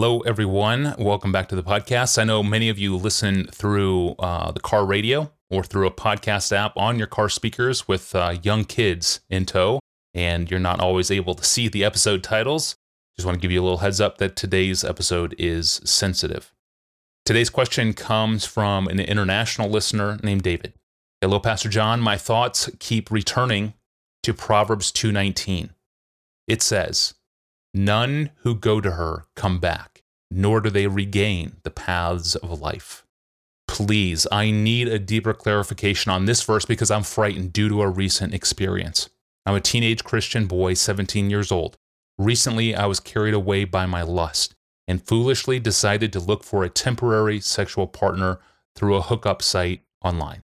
Hello, everyone. Welcome back to the podcast. I know many of you listen through uh, the car radio or through a podcast app on your car speakers with uh, young kids in tow, and you're not always able to see the episode titles. Just want to give you a little heads up that today's episode is sensitive. Today's question comes from an international listener named David. Hello, Pastor John. My thoughts keep returning to Proverbs 2:19. It says, None who go to her come back, nor do they regain the paths of life. Please, I need a deeper clarification on this verse because I'm frightened due to a recent experience. I'm a teenage Christian boy, 17 years old. Recently, I was carried away by my lust and foolishly decided to look for a temporary sexual partner through a hookup site online.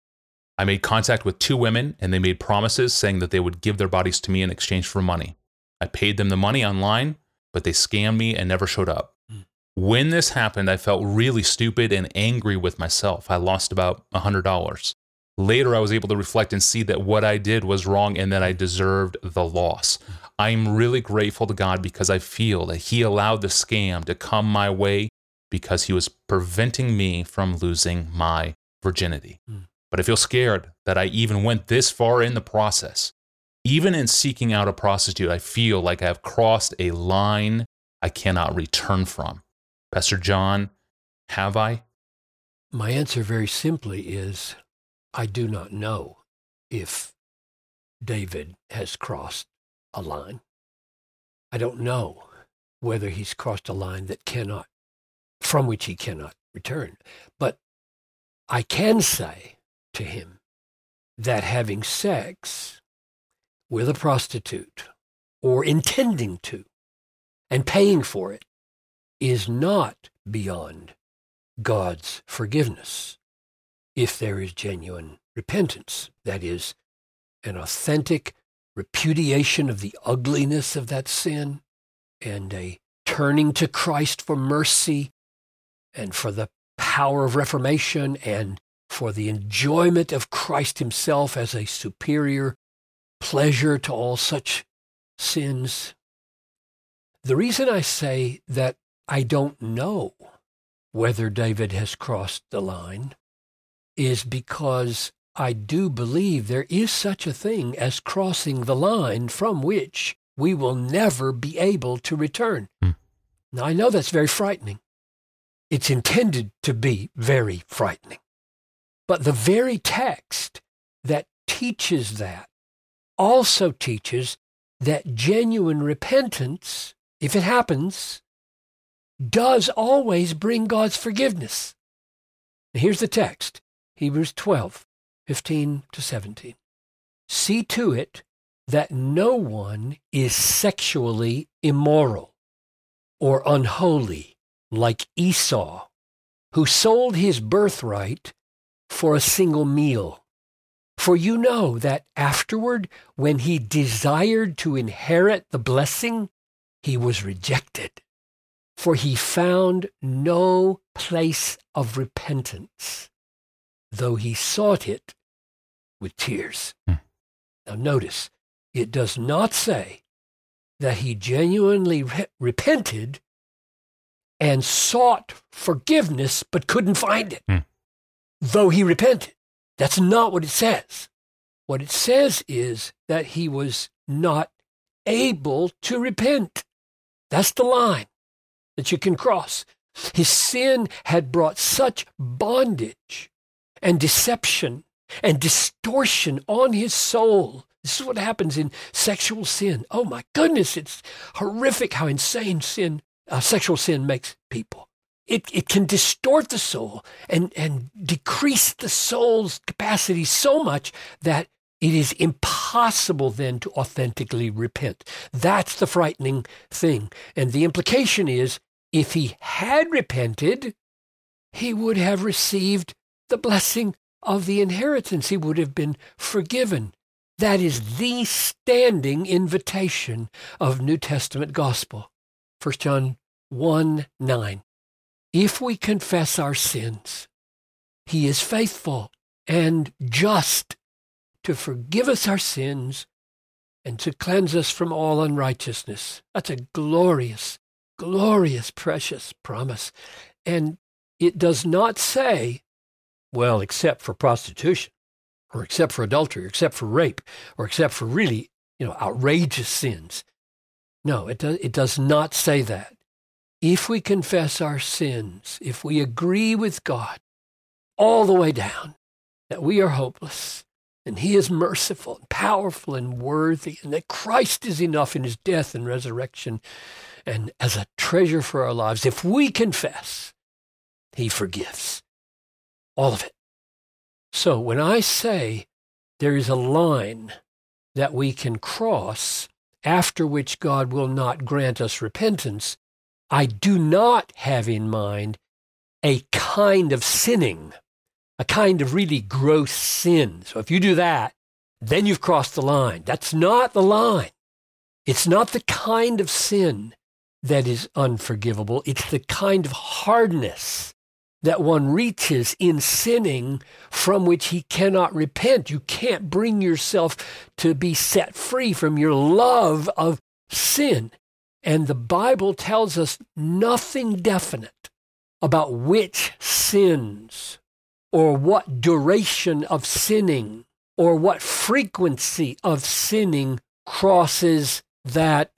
I made contact with two women and they made promises saying that they would give their bodies to me in exchange for money. I paid them the money online, but they scammed me and never showed up. Mm. When this happened, I felt really stupid and angry with myself. I lost about $100. Later, I was able to reflect and see that what I did was wrong and that I deserved the loss. Mm. I'm really grateful to God because I feel that He allowed the scam to come my way because He was preventing me from losing my virginity. Mm. But I feel scared that I even went this far in the process. Even in seeking out a prostitute, I feel like I have crossed a line I cannot return from. Pastor John, have I? My answer very simply is I do not know if David has crossed a line. I don't know whether he's crossed a line that cannot, from which he cannot return. But I can say to him that having sex with a prostitute or intending to and paying for it is not beyond God's forgiveness if there is genuine repentance. That is, an authentic repudiation of the ugliness of that sin and a turning to Christ for mercy and for the power of reformation and for the enjoyment of Christ himself as a superior pleasure to all such sins. The reason I say that I don't know whether David has crossed the line is because I do believe there is such a thing as crossing the line from which we will never be able to return. Mm. Now, I know that's very frightening. It's intended to be very frightening. But the very text that teaches that also teaches that genuine repentance, if it happens, does always bring God's forgiveness. here's the text Hebrews 12, 15 to 17. See to it that no one is sexually immoral or unholy like Esau, who sold his birthright for a single meal. For you know that afterward, when he desired to inherit the blessing, he was rejected. For he found no place of repentance, though he sought it with tears. Hmm. Now, notice, it does not say that he genuinely re- repented and sought forgiveness but couldn't find it, hmm. though he repented. That's not what it says. What it says is that he was not able to repent. That's the line that you can cross. His sin had brought such bondage and deception and distortion on his soul. This is what happens in sexual sin. Oh my goodness, it's horrific how insane sin, uh, sexual sin makes people it, it can distort the soul and, and decrease the soul's capacity so much that it is impossible then to authentically repent. That's the frightening thing. And the implication is if he had repented, he would have received the blessing of the inheritance. He would have been forgiven. That is the standing invitation of New Testament gospel. 1 John 1 9 if we confess our sins, he is faithful and just to forgive us our sins and to cleanse us from all unrighteousness. That's a glorious glorious, precious promise. And it does not say, well, except for prostitution, or except for adultery, or except for rape, or except for really, you know, outrageous sins. No, it does, it does not say that. If we confess our sins, if we agree with God all the way down that we are hopeless, and he is merciful and powerful and worthy, and that Christ is enough in his death and resurrection and as a treasure for our lives. If we confess, he forgives all of it. So when I say there is a line that we can cross after which God will not grant us repentance, I do not have in mind a kind of sinning a kind of really gross sin. So if you do that, then you've crossed the line. That's not the line. It's not the kind of sin that is unforgivable. It's the kind of hardness that one reaches in sinning from which he cannot repent. You can't bring yourself to be set free from your love of sin. And the Bible tells us nothing definite about which sins or what duration of sinning or what frequency of sinning crosses that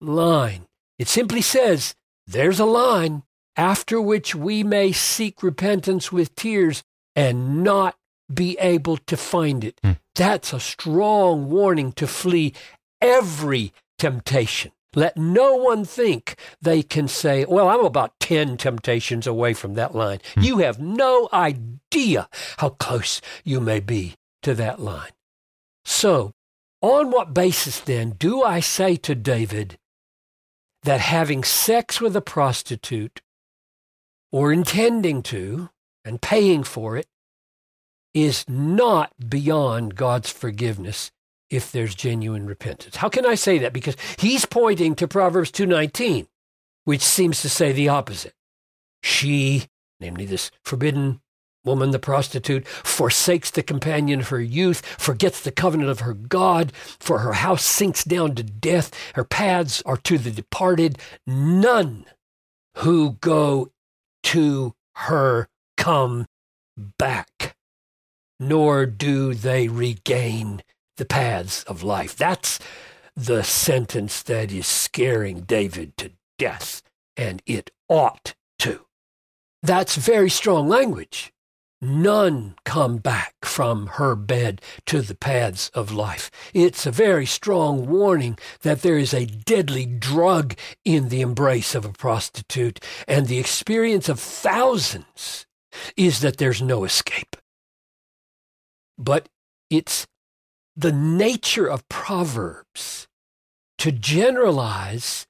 line. It simply says there's a line after which we may seek repentance with tears and not be able to find it. Hmm. That's a strong warning to flee every temptation. Let no one think they can say, Well, I'm about 10 temptations away from that line. Hmm. You have no idea how close you may be to that line. So, on what basis then do I say to David that having sex with a prostitute or intending to and paying for it is not beyond God's forgiveness if there's genuine repentance. How can I say that? Because he's pointing to Proverbs 2:19, which seems to say the opposite. She, namely this forbidden woman, the prostitute, forsakes the companion of her youth, forgets the covenant of her God, for her house sinks down to death, her paths are to the departed. None who go to her come back, nor do they regain the paths of life. That's the sentence that is scaring David to death, and it ought to. That's very strong language. None come back from her bed to the paths of life. It's a very strong warning that there is a deadly drug in the embrace of a prostitute, and the experience of thousands is that there's no escape. But it's the nature of Proverbs to generalize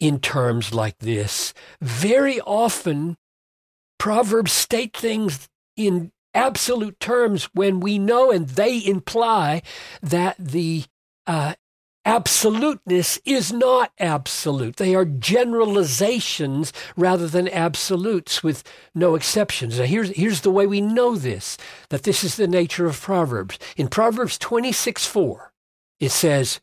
in terms like this. Very often, Proverbs state things in absolute terms when we know and they imply that the uh, absoluteness is not absolute. They are generalizations rather than absolutes with no exceptions. Now, here's, here's the way we know this that this is the nature of Proverbs. In Proverbs 26 4, it says,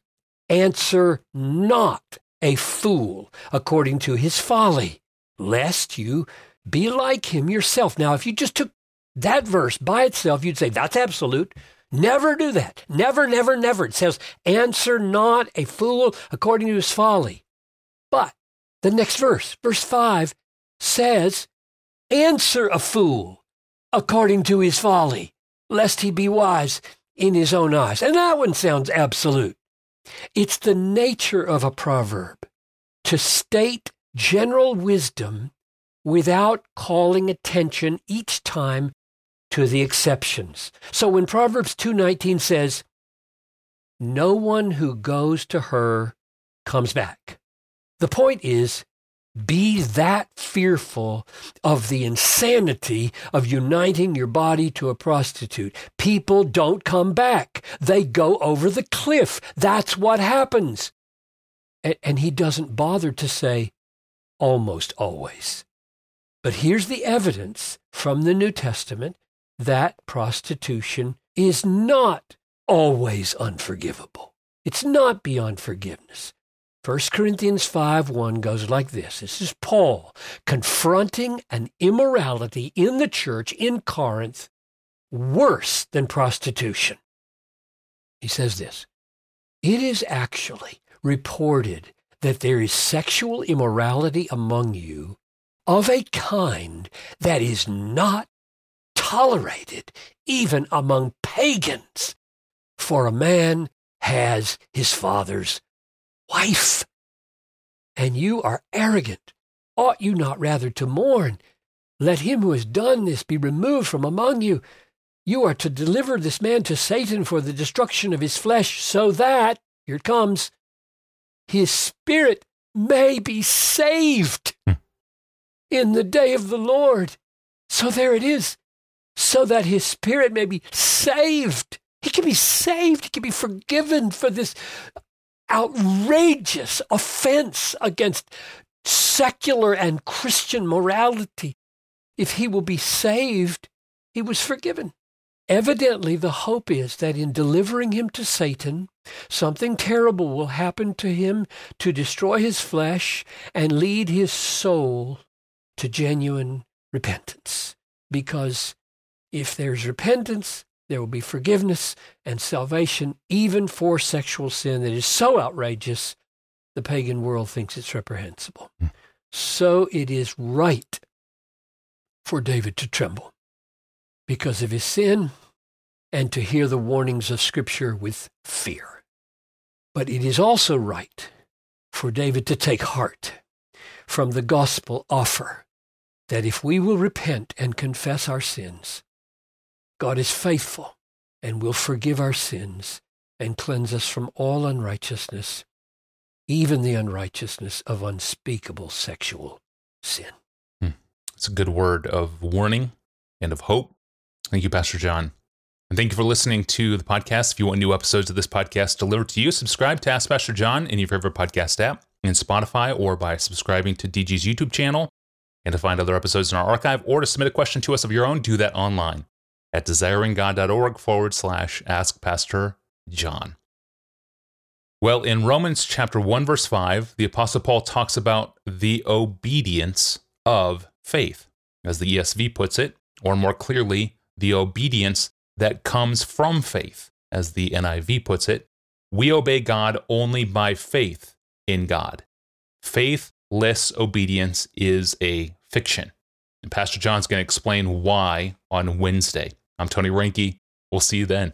Answer not a fool according to his folly, lest you be like him yourself. Now, if you just took that verse by itself, you'd say that's absolute. Never do that. Never, never, never. It says, answer not a fool according to his folly. But the next verse, verse 5, says, answer a fool according to his folly, lest he be wise in his own eyes. And that one sounds absolute. It's the nature of a proverb to state general wisdom without calling attention each time to the exceptions. So when Proverbs 2:19 says, "No one who goes to her comes back." The point is be that fearful of the insanity of uniting your body to a prostitute. People don't come back. They go over the cliff. That's what happens. And, he doesn't bother to say almost always. But here's the evidence from the New Testament that prostitution is not always unforgivable. It's not beyond forgiveness. 1 Corinthians 5 1 goes like this. This is Paul confronting an immorality in the church in Corinth worse than prostitution. He says this It is actually reported that there is sexual immorality among you of a kind that is not tolerated even among pagans. For a man has his father's wife. And you are arrogant. Ought you not rather to mourn? Let him who has done this be removed from among you. You are to deliver this man to Satan for the destruction of his flesh, so that, here it comes, his spirit may be saved hmm. in the day of the Lord. So there it is, so that his spirit may be saved. He can be saved, he can be forgiven for this outrageous offense against secular and Christian morality. If he will be saved, he was forgiven. Evidently, the hope is that in delivering him to Satan, something terrible will happen to him to destroy his flesh and lead his soul to genuine repentance. Because if there's repentance, there will be forgiveness and salvation, even for sexual sin that is so outrageous, the pagan world thinks it's reprehensible. Mm. So it is right for David to tremble because of his sin and to hear the warnings of Scripture with fear. But it is also right for David to take heart from the gospel offer that if we will repent and confess our sins, God is faithful and will forgive our sins and cleanse us from all unrighteousness, even the unrighteousness of unspeakable sexual sin. Hmm. It's a good word of warning and of hope. Thank you, Pastor John. And thank you for listening to the podcast. If you want new episodes of this podcast delivered to you, subscribe to Ask Pastor John in your favorite podcast app, in Spotify, or by subscribing to DG's YouTube channel. And to find other episodes in our archive or to submit a question to us of your own, do that online at desiringgod.org forward slash ask Pastor John. Well, in Romans chapter 1, verse 5, the Apostle Paul talks about the obedience of faith, as the ESV puts it, or more clearly, the obedience that comes from faith, as the NIV puts it. We obey God only by faith in God. Faithless obedience is a fiction. And Pastor John's going to explain why on Wednesday. I'm Tony Reinke. We'll see you then.